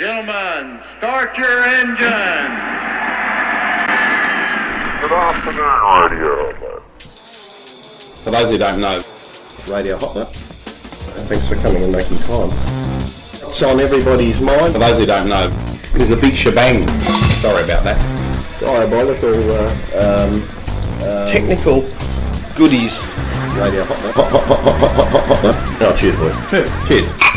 Gentlemen, start your engine. Good afternoon, Radio. For those who don't know, Radio Hotner. Thanks for coming and making time. It's on everybody's mind. for those who don't know, there's a big shebang. Sorry about that. Diabolical uh, um, um, technical goodies. Radio Hotner. Hot, hot, hot, hot, hot, hot, hot. Oh, cheers, boys. Cheers. Cheers.